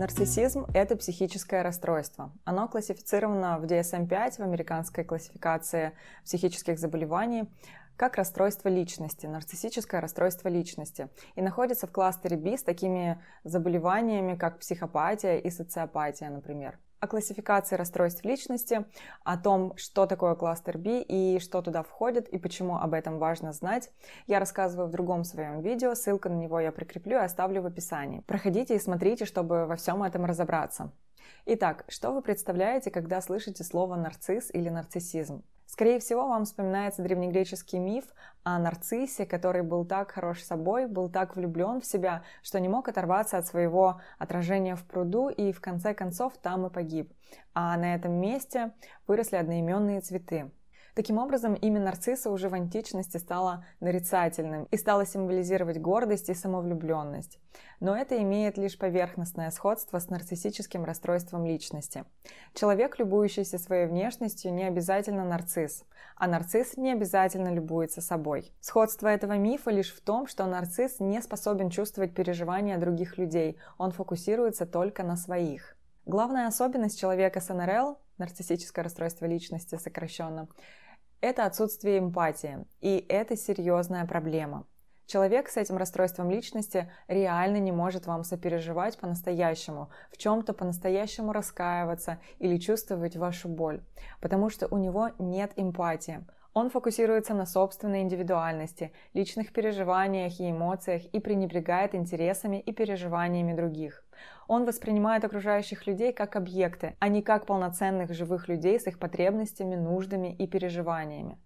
Нарциссизм – это психическое расстройство. Оно классифицировано в DSM-5, в американской классификации психических заболеваний, как расстройство личности, нарциссическое расстройство личности, и находится в кластере B с такими заболеваниями, как психопатия и социопатия, например о классификации расстройств личности, о том, что такое кластер B и что туда входит и почему об этом важно знать, я рассказываю в другом своем видео, ссылку на него я прикреплю и оставлю в описании. Проходите и смотрите, чтобы во всем этом разобраться. Итак, что вы представляете, когда слышите слово нарцисс или нарциссизм? Скорее всего, вам вспоминается древнегреческий миф о нарциссе, который был так хорош собой, был так влюблен в себя, что не мог оторваться от своего отражения в пруду и в конце концов там и погиб. А на этом месте выросли одноименные цветы. Таким образом, имя нарцисса уже в античности стало нарицательным и стало символизировать гордость и самовлюбленность. Но это имеет лишь поверхностное сходство с нарциссическим расстройством личности. Человек, любующийся своей внешностью, не обязательно нарцисс, а нарцисс не обязательно любуется собой. Сходство этого мифа лишь в том, что нарцисс не способен чувствовать переживания других людей, он фокусируется только на своих. Главная особенность человека с НРЛ, нарциссическое расстройство личности сокращенно, это отсутствие эмпатии, и это серьезная проблема. Человек с этим расстройством личности реально не может вам сопереживать по-настоящему, в чем-то по-настоящему раскаиваться или чувствовать вашу боль, потому что у него нет эмпатии. Он фокусируется на собственной индивидуальности, личных переживаниях и эмоциях и пренебрегает интересами и переживаниями других. Он воспринимает окружающих людей как объекты, а не как полноценных живых людей с их потребностями, нуждами и переживаниями.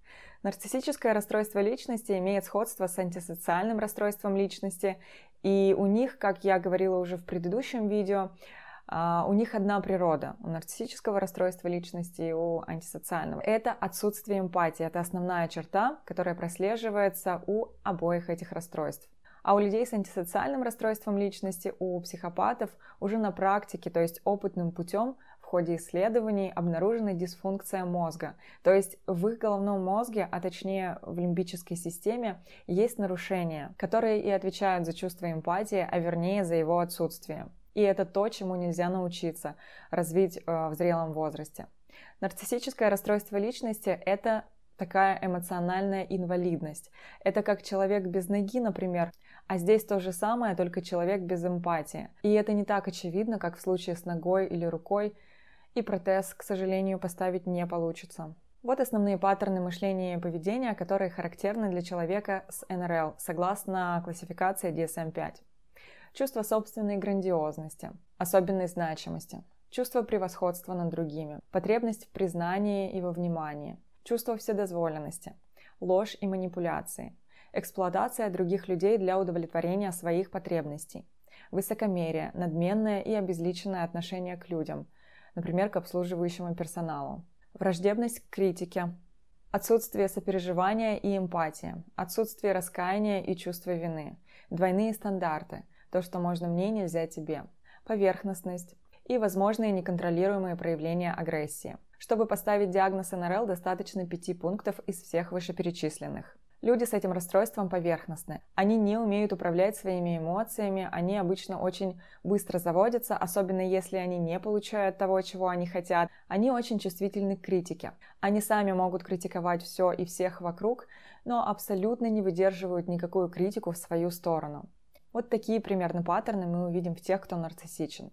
Нарциссическое расстройство личности имеет сходство с антисоциальным расстройством личности, и у них, как я говорила уже в предыдущем видео, а, у них одна природа. У нарциссического расстройства личности и у антисоциального. Это отсутствие эмпатии. Это основная черта, которая прослеживается у обоих этих расстройств. А у людей с антисоциальным расстройством личности, у психопатов уже на практике, то есть опытным путем, в ходе исследований обнаружена дисфункция мозга. То есть в их головном мозге, а точнее в лимбической системе, есть нарушения, которые и отвечают за чувство эмпатии, а вернее за его отсутствие. И это то, чему нельзя научиться развить э, в зрелом возрасте. Нарциссическое расстройство личности – это такая эмоциональная инвалидность. Это как человек без ноги, например, а здесь то же самое, только человек без эмпатии. И это не так очевидно, как в случае с ногой или рукой, и протез, к сожалению, поставить не получится. Вот основные паттерны мышления и поведения, которые характерны для человека с НРЛ, согласно классификации DSM-5 чувство собственной грандиозности, особенной значимости, чувство превосходства над другими, потребность в признании и во внимании, чувство вседозволенности, ложь и манипуляции, эксплуатация других людей для удовлетворения своих потребностей, высокомерие, надменное и обезличенное отношение к людям, например, к обслуживающему персоналу, враждебность к критике, отсутствие сопереживания и эмпатии, отсутствие раскаяния и чувства вины, двойные стандарты – то, что можно мне, нельзя тебе, поверхностность. И возможные неконтролируемые проявления агрессии. Чтобы поставить диагноз НРЛ, достаточно пяти пунктов из всех вышеперечисленных. Люди с этим расстройством поверхностны. Они не умеют управлять своими эмоциями, они обычно очень быстро заводятся, особенно если они не получают того, чего они хотят. Они очень чувствительны к критике. Они сами могут критиковать все и всех вокруг, но абсолютно не выдерживают никакую критику в свою сторону. Вот такие примерно паттерны мы увидим в тех, кто нарциссичен.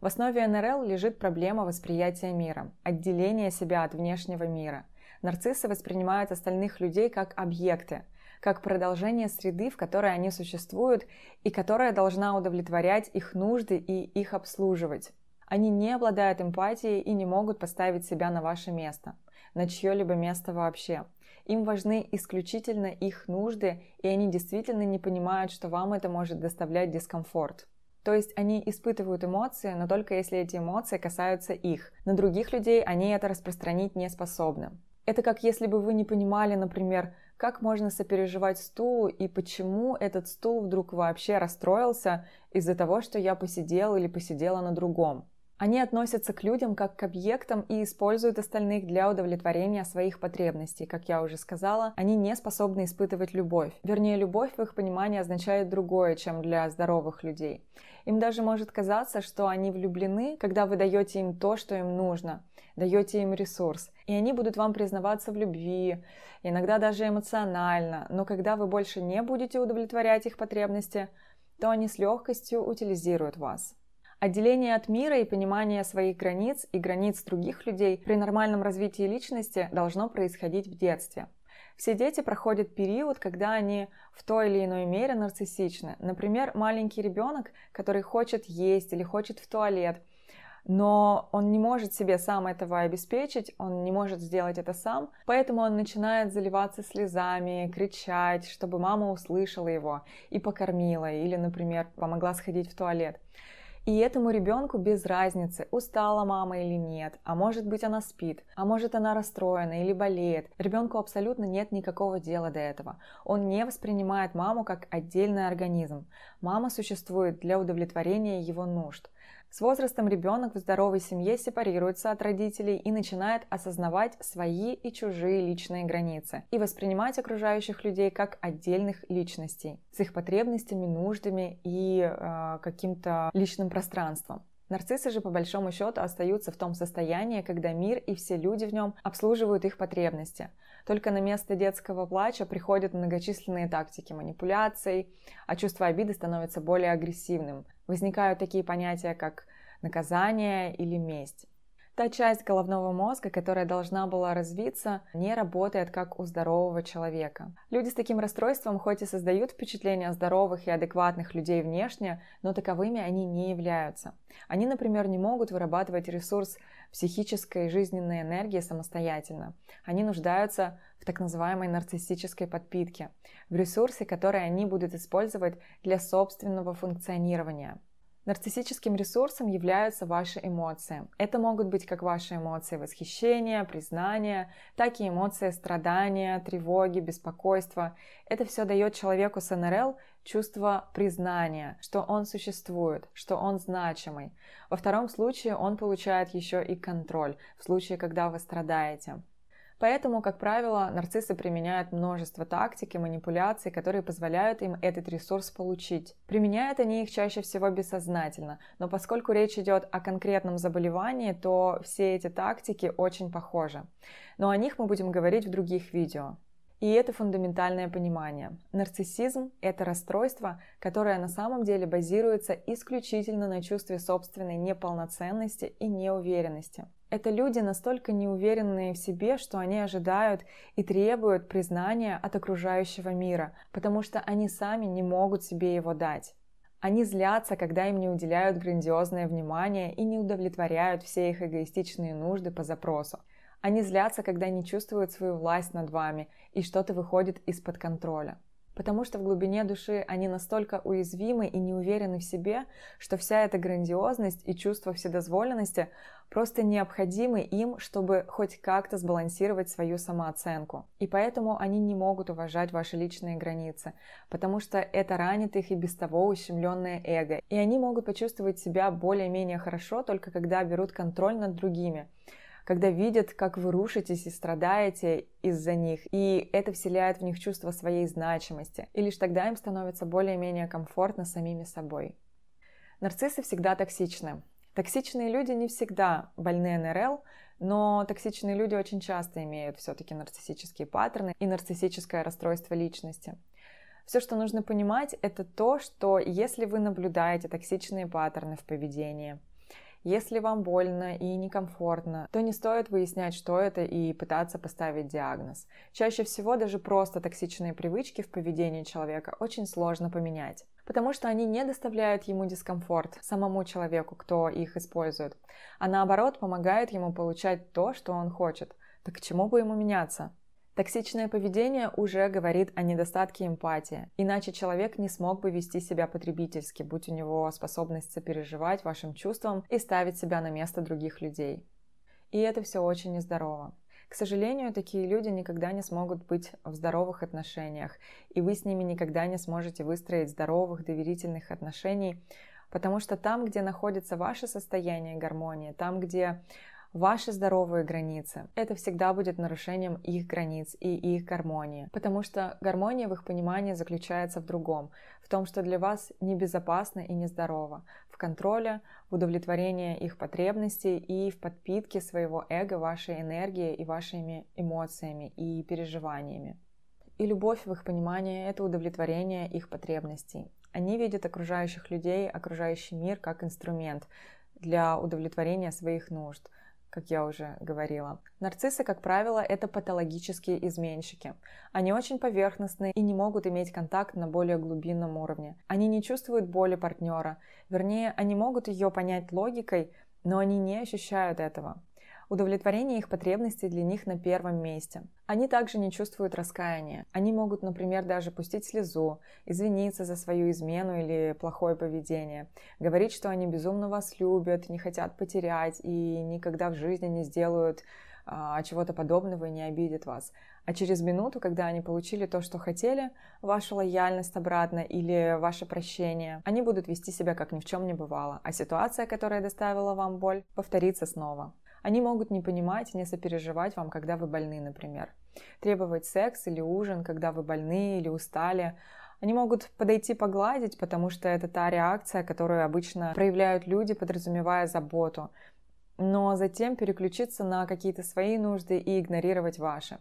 В основе НРЛ лежит проблема восприятия мира, отделения себя от внешнего мира. Нарциссы воспринимают остальных людей как объекты, как продолжение среды, в которой они существуют и которая должна удовлетворять их нужды и их обслуживать. Они не обладают эмпатией и не могут поставить себя на ваше место, на чье-либо место вообще. Им важны исключительно их нужды, и они действительно не понимают, что вам это может доставлять дискомфорт. То есть они испытывают эмоции, но только если эти эмоции касаются их. На других людей они это распространить не способны. Это как если бы вы не понимали, например, как можно сопереживать стулу и почему этот стул вдруг вообще расстроился из-за того, что я посидел или посидела на другом. Они относятся к людям как к объектам и используют остальных для удовлетворения своих потребностей. Как я уже сказала, они не способны испытывать любовь. Вернее, любовь в их понимании означает другое, чем для здоровых людей. Им даже может казаться, что они влюблены, когда вы даете им то, что им нужно, даете им ресурс. И они будут вам признаваться в любви, иногда даже эмоционально. Но когда вы больше не будете удовлетворять их потребности, то они с легкостью утилизируют вас. Отделение от мира и понимание своих границ и границ других людей при нормальном развитии личности должно происходить в детстве. Все дети проходят период, когда они в той или иной мере нарциссичны. Например, маленький ребенок, который хочет есть или хочет в туалет, но он не может себе сам этого обеспечить, он не может сделать это сам, поэтому он начинает заливаться слезами, кричать, чтобы мама услышала его и покормила, или, например, помогла сходить в туалет. И этому ребенку без разницы, устала мама или нет, а может быть она спит, а может она расстроена или болеет. Ребенку абсолютно нет никакого дела до этого. Он не воспринимает маму как отдельный организм. Мама существует для удовлетворения его нужд. С возрастом ребенок в здоровой семье сепарируется от родителей и начинает осознавать свои и чужие личные границы и воспринимать окружающих людей как отдельных личностей с их потребностями, нуждами и э, каким-то личным пространством. Нарциссы же по большому счету остаются в том состоянии, когда мир и все люди в нем обслуживают их потребности. Только на место детского плача приходят многочисленные тактики манипуляций, а чувство обиды становится более агрессивным. Возникают такие понятия, как наказание или месть. Та часть головного мозга, которая должна была развиться, не работает как у здорового человека. Люди с таким расстройством хоть и создают впечатление здоровых и адекватных людей внешне, но таковыми они не являются. Они, например, не могут вырабатывать ресурс психической жизненной энергии самостоятельно. Они нуждаются в так называемой нарциссической подпитке, в ресурсе, который они будут использовать для собственного функционирования. Нарциссическим ресурсом являются ваши эмоции. Это могут быть как ваши эмоции восхищения, признания, так и эмоции страдания, тревоги, беспокойства. Это все дает человеку с НРЛ чувство признания, что он существует, что он значимый. Во втором случае он получает еще и контроль, в случае, когда вы страдаете. Поэтому, как правило, нарциссы применяют множество тактик и манипуляций, которые позволяют им этот ресурс получить. Применяют они их чаще всего бессознательно, но поскольку речь идет о конкретном заболевании, то все эти тактики очень похожи. Но о них мы будем говорить в других видео. И это фундаментальное понимание. Нарциссизм – это расстройство, которое на самом деле базируется исключительно на чувстве собственной неполноценности и неуверенности. Это люди настолько неуверенные в себе, что они ожидают и требуют признания от окружающего мира, потому что они сами не могут себе его дать. Они злятся, когда им не уделяют грандиозное внимание и не удовлетворяют все их эгоистичные нужды по запросу. Они злятся, когда не чувствуют свою власть над вами и что-то выходит из-под контроля потому что в глубине души они настолько уязвимы и не уверены в себе, что вся эта грандиозность и чувство вседозволенности просто необходимы им, чтобы хоть как-то сбалансировать свою самооценку. И поэтому они не могут уважать ваши личные границы, потому что это ранит их и без того ущемленное эго. И они могут почувствовать себя более-менее хорошо только когда берут контроль над другими когда видят, как вы рушитесь и страдаете из-за них, и это вселяет в них чувство своей значимости, и лишь тогда им становится более-менее комфортно самими собой. Нарциссы всегда токсичны. Токсичные люди не всегда больны НРЛ, но токсичные люди очень часто имеют все-таки нарциссические паттерны и нарциссическое расстройство личности. Все, что нужно понимать, это то, что если вы наблюдаете токсичные паттерны в поведении, если вам больно и некомфортно, то не стоит выяснять, что это, и пытаться поставить диагноз. Чаще всего даже просто токсичные привычки в поведении человека очень сложно поменять потому что они не доставляют ему дискомфорт, самому человеку, кто их использует, а наоборот помогают ему получать то, что он хочет. Так к чему бы ему меняться? Токсичное поведение уже говорит о недостатке эмпатии, иначе человек не смог бы вести себя потребительски, будь у него способность сопереживать вашим чувствам и ставить себя на место других людей. И это все очень нездорово. К сожалению, такие люди никогда не смогут быть в здоровых отношениях, и вы с ними никогда не сможете выстроить здоровых доверительных отношений Потому что там, где находится ваше состояние гармонии, там, где ваши здоровые границы. Это всегда будет нарушением их границ и их гармонии. Потому что гармония в их понимании заключается в другом. В том, что для вас небезопасно и нездорово. В контроле, в удовлетворении их потребностей и в подпитке своего эго вашей энергией и вашими эмоциями и переживаниями. И любовь в их понимании – это удовлетворение их потребностей. Они видят окружающих людей, окружающий мир как инструмент для удовлетворения своих нужд – как я уже говорила. Нарциссы, как правило, это патологические изменщики. Они очень поверхностные и не могут иметь контакт на более глубинном уровне. Они не чувствуют боли партнера. Вернее, они могут ее понять логикой, но они не ощущают этого. Удовлетворение их потребностей для них на первом месте. Они также не чувствуют раскаяния. Они могут, например, даже пустить слезу, извиниться за свою измену или плохое поведение, говорить, что они безумно вас любят, не хотят потерять и никогда в жизни не сделают а, чего-то подобного и не обидят вас. А через минуту, когда они получили то, что хотели, вашу лояльность обратно или ваше прощение, они будут вести себя как ни в чем не бывало, а ситуация, которая доставила вам боль, повторится снова. Они могут не понимать, не сопереживать вам, когда вы больны, например. Требовать секс или ужин, когда вы больны или устали. Они могут подойти погладить, потому что это та реакция, которую обычно проявляют люди, подразумевая заботу. Но затем переключиться на какие-то свои нужды и игнорировать ваши.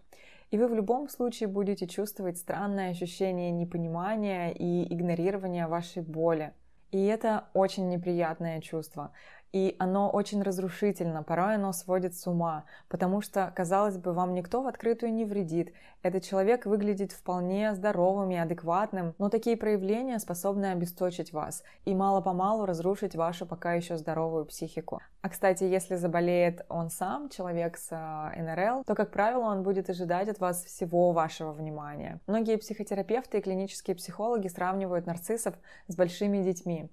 И вы в любом случае будете чувствовать странное ощущение непонимания и игнорирования вашей боли. И это очень неприятное чувство. И оно очень разрушительно, порой оно сводит с ума, потому что, казалось бы, вам никто в открытую не вредит. Этот человек выглядит вполне здоровым и адекватным, но такие проявления способны обесточить вас и мало-помалу разрушить вашу пока еще здоровую психику. А кстати, если заболеет он сам, человек с э, НРЛ, то, как правило, он будет ожидать от вас всего вашего внимания. Многие психотерапевты и клинические психологи сравнивают нарциссов с большими детьми.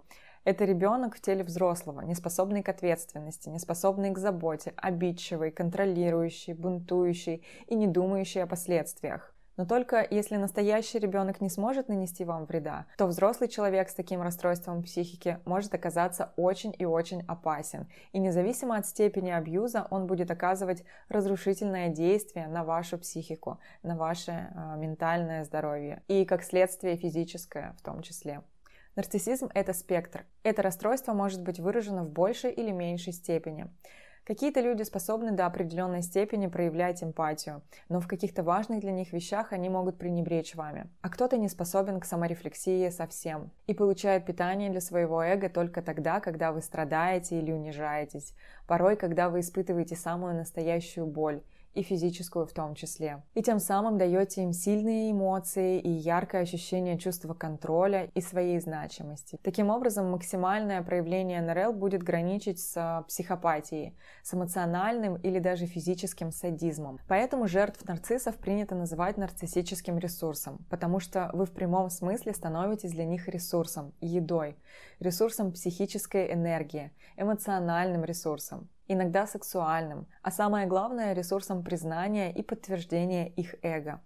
Это ребенок в теле взрослого, не способный к ответственности, не способный к заботе, обидчивый, контролирующий, бунтующий и не думающий о последствиях. Но только если настоящий ребенок не сможет нанести вам вреда, то взрослый человек с таким расстройством психики может оказаться очень и очень опасен. И независимо от степени абьюза, он будет оказывать разрушительное действие на вашу психику, на ваше э, ментальное здоровье и, как следствие, физическое в том числе. Нарциссизм – это спектр. Это расстройство может быть выражено в большей или меньшей степени. Какие-то люди способны до определенной степени проявлять эмпатию, но в каких-то важных для них вещах они могут пренебречь вами. А кто-то не способен к саморефлексии совсем и получает питание для своего эго только тогда, когда вы страдаете или унижаетесь, порой, когда вы испытываете самую настоящую боль – и физическую в том числе. И тем самым даете им сильные эмоции и яркое ощущение чувства контроля и своей значимости. Таким образом, максимальное проявление НРЛ будет граничить с психопатией, с эмоциональным или даже физическим садизмом. Поэтому жертв нарциссов принято называть нарциссическим ресурсом, потому что вы в прямом смысле становитесь для них ресурсом, едой, ресурсом психической энергии, эмоциональным ресурсом иногда сексуальным, а самое главное – ресурсом признания и подтверждения их эго.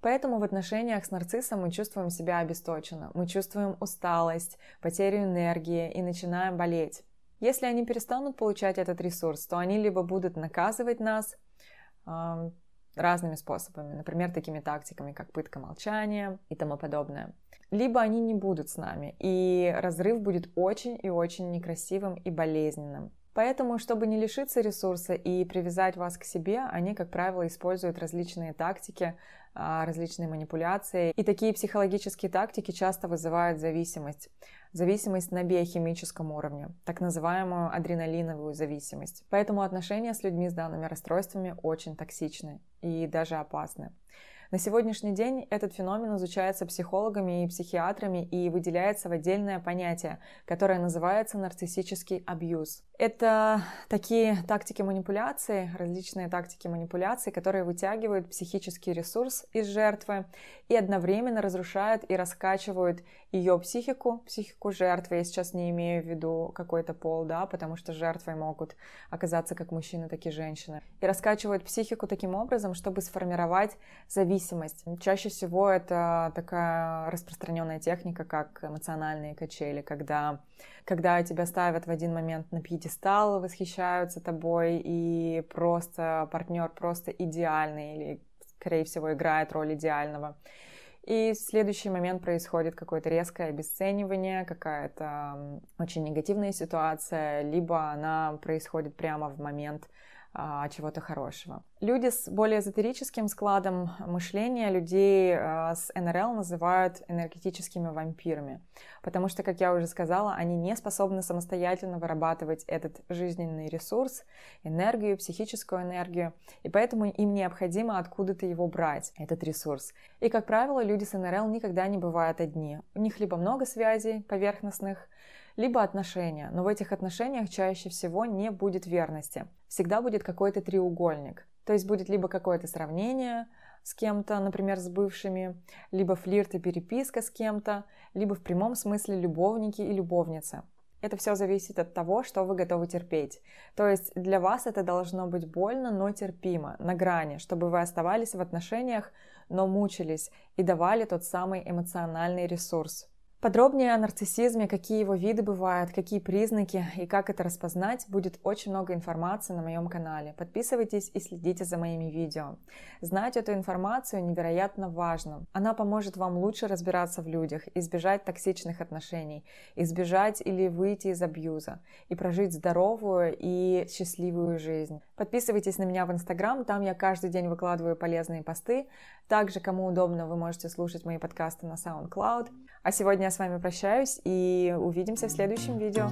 Поэтому в отношениях с нарциссом мы чувствуем себя обесточенно, мы чувствуем усталость, потерю энергии и начинаем болеть. Если они перестанут получать этот ресурс, то они либо будут наказывать нас э, разными способами, например, такими тактиками, как пытка молчания и тому подобное, либо они не будут с нами, и разрыв будет очень и очень некрасивым и болезненным. Поэтому, чтобы не лишиться ресурса и привязать вас к себе, они, как правило, используют различные тактики, а, различные манипуляции. И такие психологические тактики часто вызывают зависимость. Зависимость на биохимическом уровне, так называемую адреналиновую зависимость. Поэтому отношения с людьми с данными расстройствами очень токсичны и даже опасны. На сегодняшний день этот феномен изучается психологами и психиатрами и выделяется в отдельное понятие, которое называется нарциссический абьюз. Это такие тактики манипуляции, различные тактики манипуляции, которые вытягивают психический ресурс из жертвы и одновременно разрушают и раскачивают ее психику, психику жертвы. Я сейчас не имею в виду какой-то пол, да, потому что жертвой могут оказаться как мужчины, так и женщины. И раскачивают психику таким образом, чтобы сформировать зависимость зависимость. Чаще всего это такая распространенная техника, как эмоциональные качели, когда, когда тебя ставят в один момент на пьедестал, восхищаются тобой, и просто партнер просто идеальный, или, скорее всего, играет роль идеального. И в следующий момент происходит какое-то резкое обесценивание, какая-то очень негативная ситуация, либо она происходит прямо в момент чего-то хорошего. Люди с более эзотерическим складом мышления, людей а, с НРЛ называют энергетическими вампирами, потому что, как я уже сказала, они не способны самостоятельно вырабатывать этот жизненный ресурс, энергию, психическую энергию, и поэтому им необходимо откуда-то его брать, этот ресурс. И, как правило, люди с НРЛ никогда не бывают одни. У них либо много связей поверхностных, либо отношения, но в этих отношениях чаще всего не будет верности. Всегда будет какой-то треугольник. То есть будет либо какое-то сравнение с кем-то, например, с бывшими, либо флирт и переписка с кем-то, либо в прямом смысле любовники и любовницы. Это все зависит от того, что вы готовы терпеть. То есть для вас это должно быть больно, но терпимо, на грани, чтобы вы оставались в отношениях, но мучились и давали тот самый эмоциональный ресурс. Подробнее о нарциссизме, какие его виды бывают, какие признаки и как это распознать, будет очень много информации на моем канале. Подписывайтесь и следите за моими видео. Знать эту информацию невероятно важно. Она поможет вам лучше разбираться в людях, избежать токсичных отношений, избежать или выйти из абьюза и прожить здоровую и счастливую жизнь. Подписывайтесь на меня в Инстаграм, там я каждый день выкладываю полезные посты. Также, кому удобно, вы можете слушать мои подкасты на SoundCloud. А сегодня я с вами прощаюсь и увидимся в следующем видео.